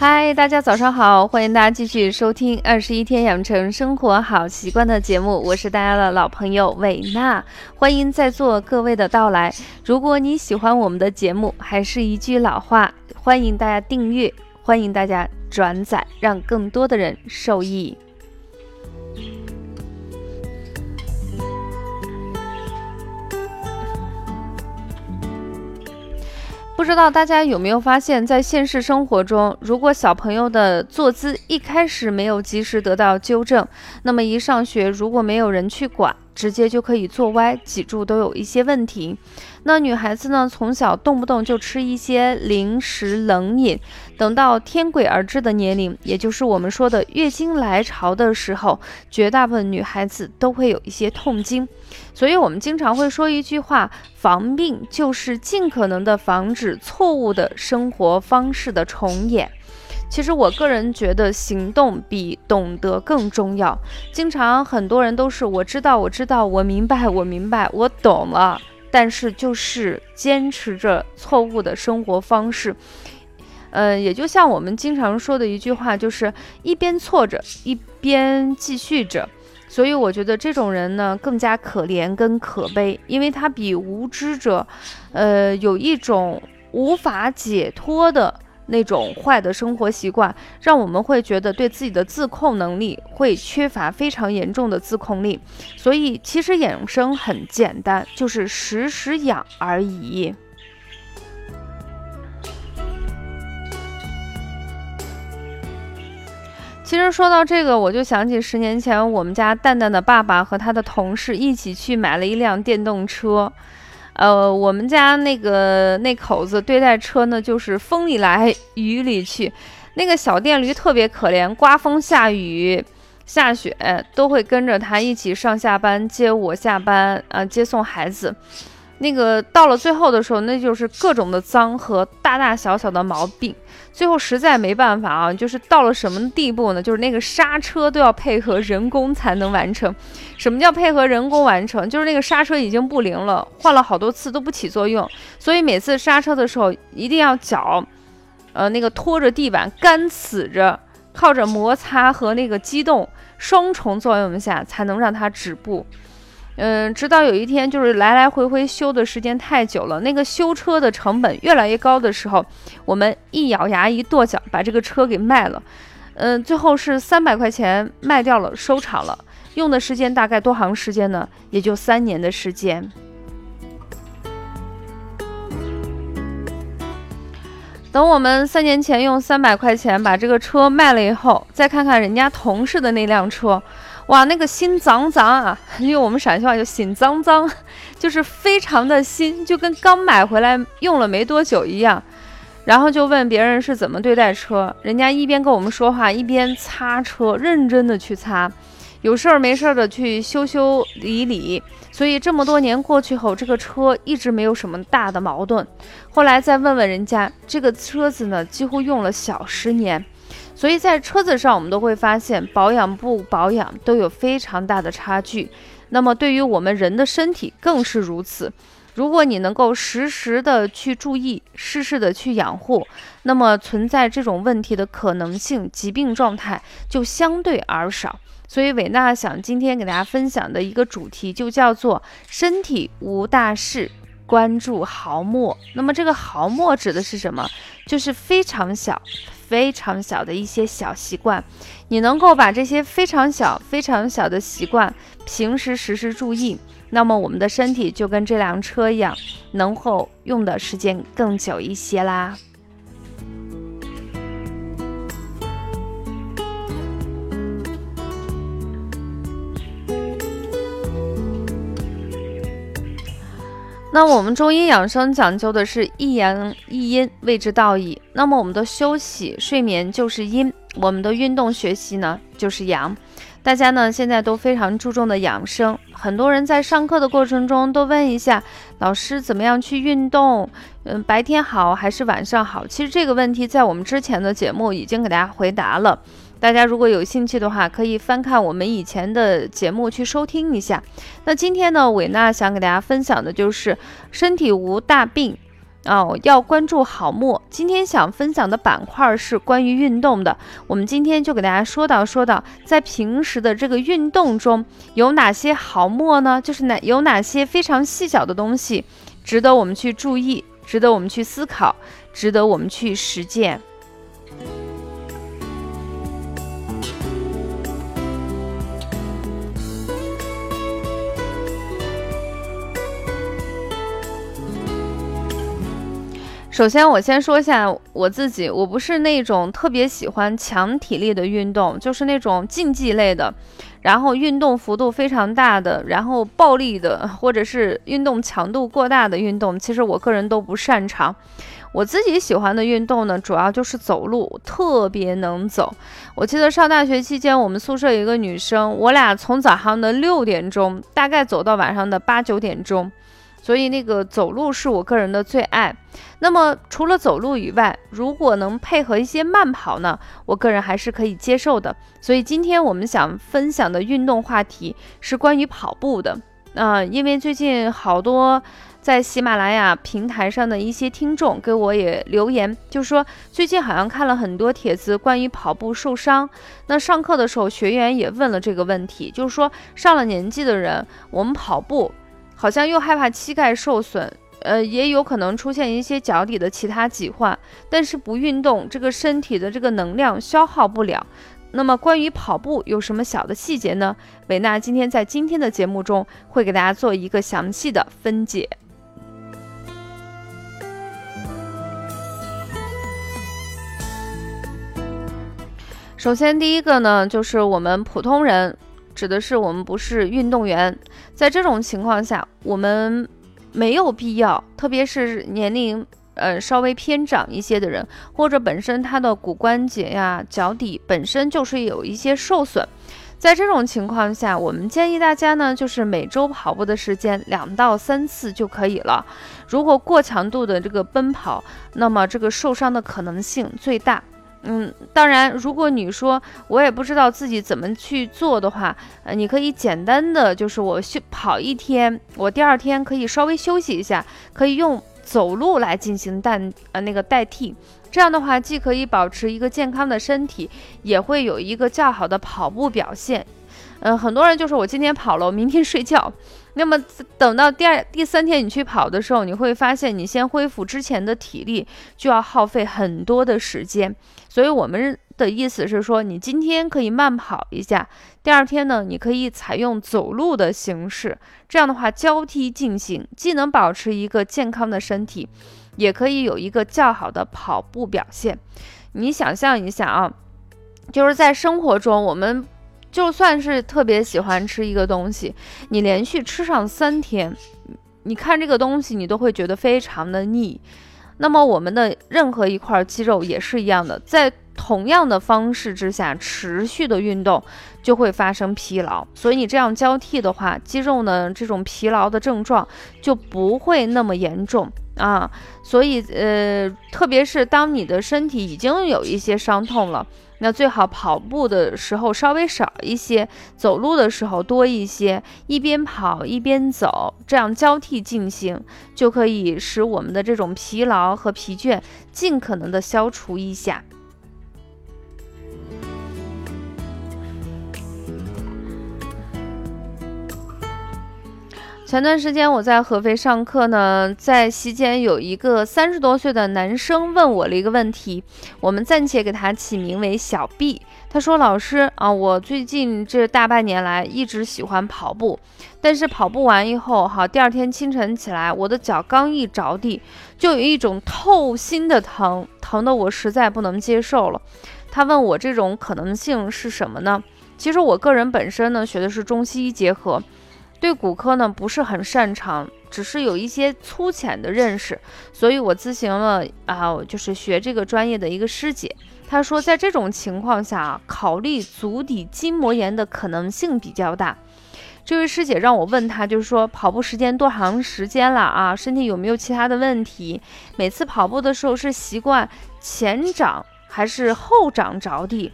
嗨，大家早上好，欢迎大家继续收听《二十一天养成生活好习惯》的节目，我是大家的老朋友韦娜，欢迎在座各位的到来。如果你喜欢我们的节目，还是一句老话，欢迎大家订阅，欢迎大家转载，让更多的人受益。不知道大家有没有发现，在现实生活中，如果小朋友的坐姿一开始没有及时得到纠正，那么一上学如果没有人去管。直接就可以坐歪，脊柱都有一些问题。那女孩子呢，从小动不动就吃一些零食冷饮，等到天癸而至的年龄，也就是我们说的月经来潮的时候，绝大部分女孩子都会有一些痛经。所以我们经常会说一句话：防病就是尽可能的防止错误的生活方式的重演。其实我个人觉得，行动比懂得更重要。经常很多人都是我知道，我知道，我明白，我明白，我懂了，但是就是坚持着错误的生活方式。嗯，也就像我们经常说的一句话，就是一边错着，一边继续着。所以我觉得这种人呢，更加可怜跟可悲，因为他比无知者，呃，有一种无法解脱的。那种坏的生活习惯，让我们会觉得对自己的自控能力会缺乏非常严重的自控力。所以，其实养生很简单，就是时时养而已。其实说到这个，我就想起十年前我们家蛋蛋的爸爸和他的同事一起去买了一辆电动车。呃，我们家那个那口子对待车呢，就是风里来雨里去。那个小电驴特别可怜，刮风下雨下雪都会跟着他一起上下班，接我下班啊，接送孩子。那个到了最后的时候，那就是各种的脏和大大小小的毛病。最后实在没办法啊，就是到了什么地步呢？就是那个刹车都要配合人工才能完成。什么叫配合人工完成？就是那个刹车已经不灵了，换了好多次都不起作用。所以每次刹车的时候，一定要脚，呃，那个拖着地板干死着，靠着摩擦和那个机动双重作用下，才能让它止步。嗯，直到有一天，就是来来回回修的时间太久了，那个修车的成本越来越高的时候，我们一咬牙一跺脚，把这个车给卖了。嗯，最后是三百块钱卖掉了，收场了。用的时间大概多长时间呢？也就三年的时间。等我们三年前用三百块钱把这个车卖了以后，再看看人家同事的那辆车。哇，那个新脏脏啊！用我们陕西话就新脏脏，就是非常的新，就跟刚买回来用了没多久一样。然后就问别人是怎么对待车，人家一边跟我们说话，一边擦车，认真的去擦，有事儿没事儿的去修修理理。所以这么多年过去后，这个车一直没有什么大的矛盾。后来再问问人家，这个车子呢，几乎用了小十年。所以在车子上，我们都会发现保养不保养都有非常大的差距。那么对于我们人的身体更是如此。如果你能够时时的去注意，事事的去养护，那么存在这种问题的可能性、疾病状态就相对而少。所以伟娜想今天给大家分享的一个主题就叫做“身体无大事，关注毫末”。那么这个毫末指的是什么？就是非常小。非常小的一些小习惯，你能够把这些非常小、非常小的习惯平时时时注意，那么我们的身体就跟这辆车一样，能够用的时间更久一些啦。那我们中医养生讲究的是一阳一阴，谓之道义。那么我们的休息、睡眠就是阴，我们的运动、学习呢就是阳。大家呢现在都非常注重的养生，很多人在上课的过程中都问一下老师怎么样去运动，嗯，白天好还是晚上好？其实这个问题在我们之前的节目已经给大家回答了。大家如果有兴趣的话，可以翻看我们以前的节目去收听一下。那今天呢，伟娜想给大家分享的就是身体无大病，哦，要关注好墨。今天想分享的板块是关于运动的。我们今天就给大家说到说到，在平时的这个运动中有哪些好墨呢？就是哪有哪些非常细小的东西，值得我们去注意，值得我们去思考，值得我们去实践。首先，我先说一下我自己，我不是那种特别喜欢强体力的运动，就是那种竞技类的，然后运动幅度非常大的，然后暴力的，或者是运动强度过大的运动，其实我个人都不擅长。我自己喜欢的运动呢，主要就是走路，特别能走。我记得上大学期间，我们宿舍一个女生，我俩从早上的六点钟，大概走到晚上的八九点钟。所以那个走路是我个人的最爱。那么除了走路以外，如果能配合一些慢跑呢，我个人还是可以接受的。所以今天我们想分享的运动话题是关于跑步的。啊，因为最近好多在喜马拉雅平台上的一些听众给我也留言，就说最近好像看了很多帖子关于跑步受伤。那上课的时候学员也问了这个问题，就是说上了年纪的人，我们跑步。好像又害怕膝盖受损，呃，也有可能出现一些脚底的其他疾患。但是不运动，这个身体的这个能量消耗不了。那么关于跑步有什么小的细节呢？维娜今天在今天的节目中会给大家做一个详细的分解。首先，第一个呢，就是我们普通人。指的是我们不是运动员，在这种情况下，我们没有必要，特别是年龄呃稍微偏长一些的人，或者本身他的骨关节呀、脚底本身就是有一些受损，在这种情况下，我们建议大家呢，就是每周跑步的时间两到三次就可以了。如果过强度的这个奔跑，那么这个受伤的可能性最大。嗯，当然，如果你说我也不知道自己怎么去做的话，呃，你可以简单的就是我休跑一天，我第二天可以稍微休息一下，可以用走路来进行代呃那个代替，这样的话既可以保持一个健康的身体，也会有一个较好的跑步表现。嗯，很多人就说我今天跑了，我明天睡觉。那么等到第二、第三天你去跑的时候，你会发现你先恢复之前的体力就要耗费很多的时间。所以我们的意思是说，你今天可以慢跑一下，第二天呢，你可以采用走路的形式，这样的话交替进行，既能保持一个健康的身体，也可以有一个较好的跑步表现。你想象一下啊，就是在生活中我们。就算是特别喜欢吃一个东西，你连续吃上三天，你看这个东西你都会觉得非常的腻。那么我们的任何一块肌肉也是一样的，在同样的方式之下持续的运动就会发生疲劳。所以你这样交替的话，肌肉呢这种疲劳的症状就不会那么严重啊。所以呃，特别是当你的身体已经有一些伤痛了。那最好跑步的时候稍微少一些，走路的时候多一些，一边跑一边走，这样交替进行，就可以使我们的这种疲劳和疲倦尽可能的消除一下。前段时间我在合肥上课呢，在席间有一个三十多岁的男生问我了一个问题，我们暂且给他起名为小 B。他说：“老师啊，我最近这大半年来一直喜欢跑步，但是跑步完以后，哈，第二天清晨起来，我的脚刚一着地，就有一种透心的疼，疼的我实在不能接受了。他问我这种可能性是什么呢？其实我个人本身呢，学的是中西医结合。”对骨科呢不是很擅长，只是有一些粗浅的认识，所以我咨询了啊，就是学这个专业的一个师姐，她说在这种情况下啊，考虑足底筋膜炎的可能性比较大。这位师姐让我问她，就是说跑步时间多长时间了啊？身体有没有其他的问题？每次跑步的时候是习惯前掌还是后掌着地？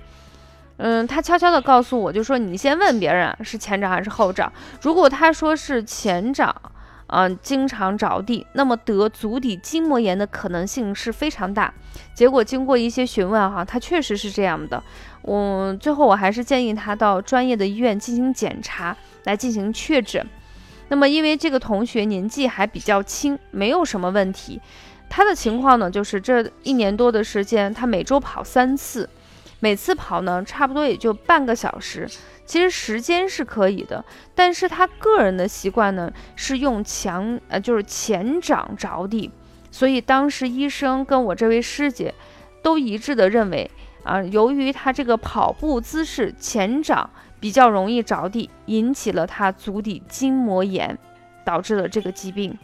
嗯，他悄悄地告诉我，就说你先问别人是前掌还是后掌。如果他说是前掌，嗯，经常着地，那么得足底筋膜炎的可能性是非常大。结果经过一些询问，哈，他确实是这样的。我最后我还是建议他到专业的医院进行检查，来进行确诊。那么因为这个同学年纪还比较轻，没有什么问题。他的情况呢，就是这一年多的时间，他每周跑三次，每次跑呢差不多也就半个小时。其实时间是可以的，但是他个人的习惯呢是用强呃就是前掌着地，所以当时医生跟我这位师姐都一致的认为啊，由于他这个跑步姿势前掌比较容易着地，引起了他足底筋膜炎，导致了这个疾病。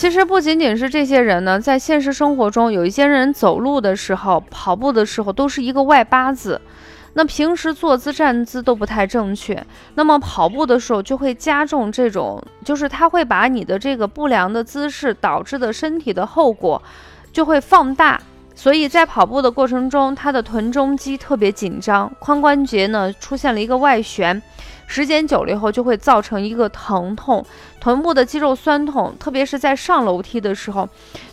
其实不仅仅是这些人呢，在现实生活中，有一些人走路的时候、跑步的时候都是一个外八字，那平时坐姿、站姿都不太正确，那么跑步的时候就会加重这种，就是他会把你的这个不良的姿势导致的身体的后果就会放大，所以在跑步的过程中，他的臀中肌特别紧张，髋关节呢出现了一个外旋。时间久了以后，就会造成一个疼痛，臀部的肌肉酸痛，特别是在上楼梯的时候，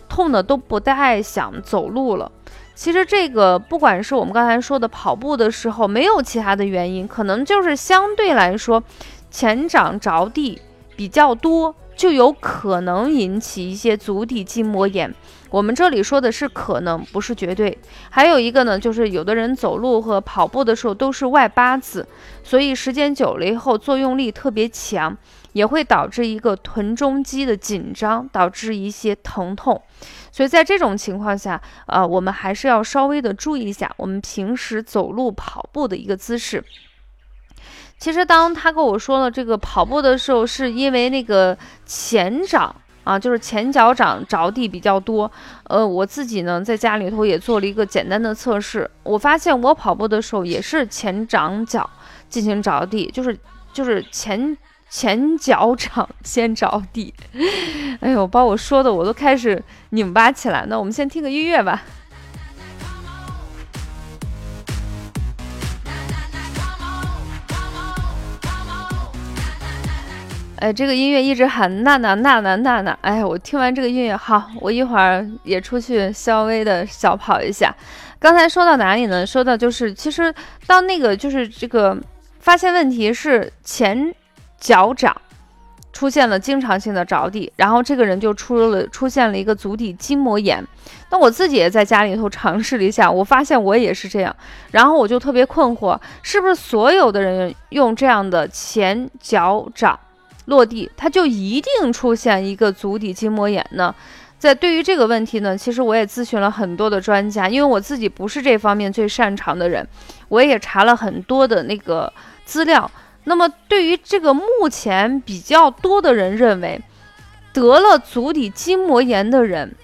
痛的都不太想走路了。其实这个不管是我们刚才说的跑步的时候，没有其他的原因，可能就是相对来说前掌着地比较多。就有可能引起一些足底筋膜炎。我们这里说的是可能，不是绝对。还有一个呢，就是有的人走路和跑步的时候都是外八字，所以时间久了以后作用力特别强，也会导致一个臀中肌的紧张，导致一些疼痛。所以在这种情况下，呃，我们还是要稍微的注意一下我们平时走路跑步的一个姿势。其实，当他跟我说了这个跑步的时候，是因为那个前掌啊，就是前脚掌着地比较多。呃，我自己呢，在家里头也做了一个简单的测试，我发现我跑步的时候也是前掌脚进行着地，就是就是前前脚掌先着地。哎呦，把我说的我都开始拧巴起来。那我们先听个音乐吧。哎，这个音乐一直喊娜娜娜娜娜娜。哎，我听完这个音乐，好，我一会儿也出去稍微的小跑一下。刚才说到哪里呢？说到就是，其实到那个就是这个发现问题是前脚掌出现了经常性的着地，然后这个人就出了出现了一个足底筋膜炎。那我自己也在家里头尝试了一下，我发现我也是这样，然后我就特别困惑，是不是所有的人用这样的前脚掌？落地，它就一定出现一个足底筋膜炎呢？在对于这个问题呢，其实我也咨询了很多的专家，因为我自己不是这方面最擅长的人，我也查了很多的那个资料。那么对于这个目前比较多的人认为，得了足底筋膜炎的人，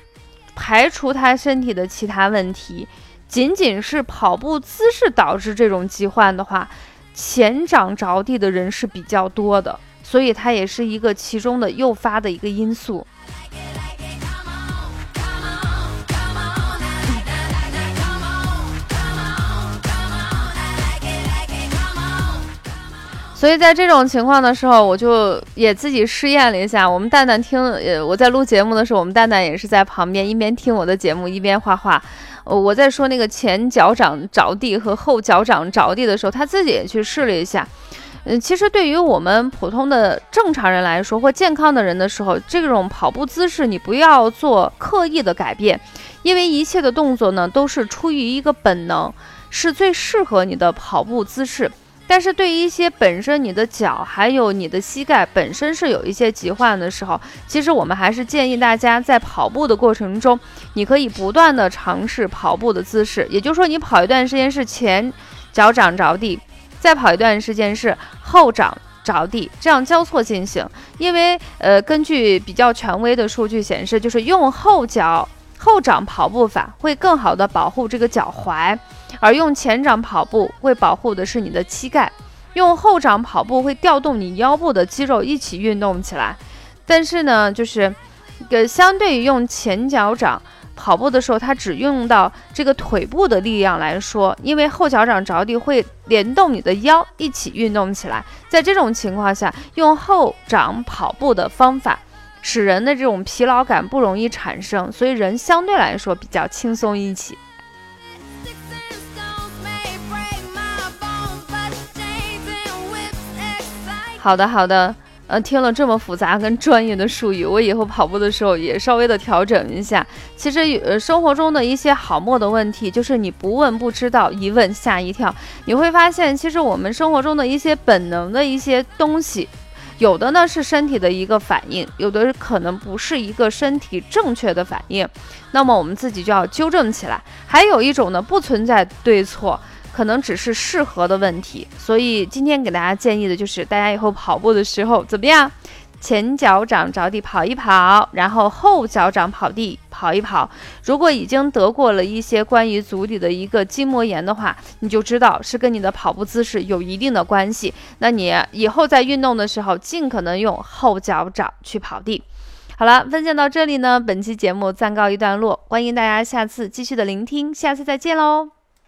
排除他身体的其他问题，仅仅是跑步姿势导致这种疾患的话，前掌着地的人是比较多的。所以它也是一个其中的诱发的一个因素。所以在这种情况的时候，我就也自己试验了一下。我们蛋蛋听，呃，我在录节目的时候，我们蛋蛋也是在旁边一边听我的节目一边画画。我在说那个前脚掌着地和后脚掌着地的时候，他自己也去试了一下。嗯，其实对于我们普通的正常人来说，或健康的人的时候，这种跑步姿势你不要做刻意的改变，因为一切的动作呢都是出于一个本能，是最适合你的跑步姿势。但是对于一些本身你的脚还有你的膝盖本身是有一些疾患的时候，其实我们还是建议大家在跑步的过程中，你可以不断的尝试跑步的姿势，也就是说你跑一段时间是前脚掌着地。再跑一段时间是后掌着地，这样交错进行。因为呃，根据比较权威的数据显示，就是用后脚后掌跑步法会更好的保护这个脚踝，而用前掌跑步会保护的是你的膝盖。用后掌跑步会调动你腰部的肌肉一起运动起来，但是呢，就是呃，相对于用前脚掌跑步的时候，它只用到这个腿部的力量来说，因为后脚掌着地会联动你的腰一起运动起来。在这种情况下，用后掌跑步的方法，使人的这种疲劳感不容易产生，所以人相对来说比较轻松一起。好的，好的。呃，听了这么复杂跟专业的术语，我以后跑步的时候也稍微的调整一下。其实，呃，生活中的一些好默的问题，就是你不问不知道，一问吓一跳。你会发现，其实我们生活中的一些本能的一些东西，有的呢是身体的一个反应，有的可能不是一个身体正确的反应。那么我们自己就要纠正起来。还有一种呢，不存在对错。可能只是适合的问题，所以今天给大家建议的就是，大家以后跑步的时候怎么样？前脚掌着地跑一跑，然后后脚掌跑地跑一跑。如果已经得过了一些关于足底的一个筋膜炎的话，你就知道是跟你的跑步姿势有一定的关系。那你以后在运动的时候，尽可能用后脚掌去跑地。好了，分享到这里呢，本期节目暂告一段落，欢迎大家下次继续的聆听，下次再见喽。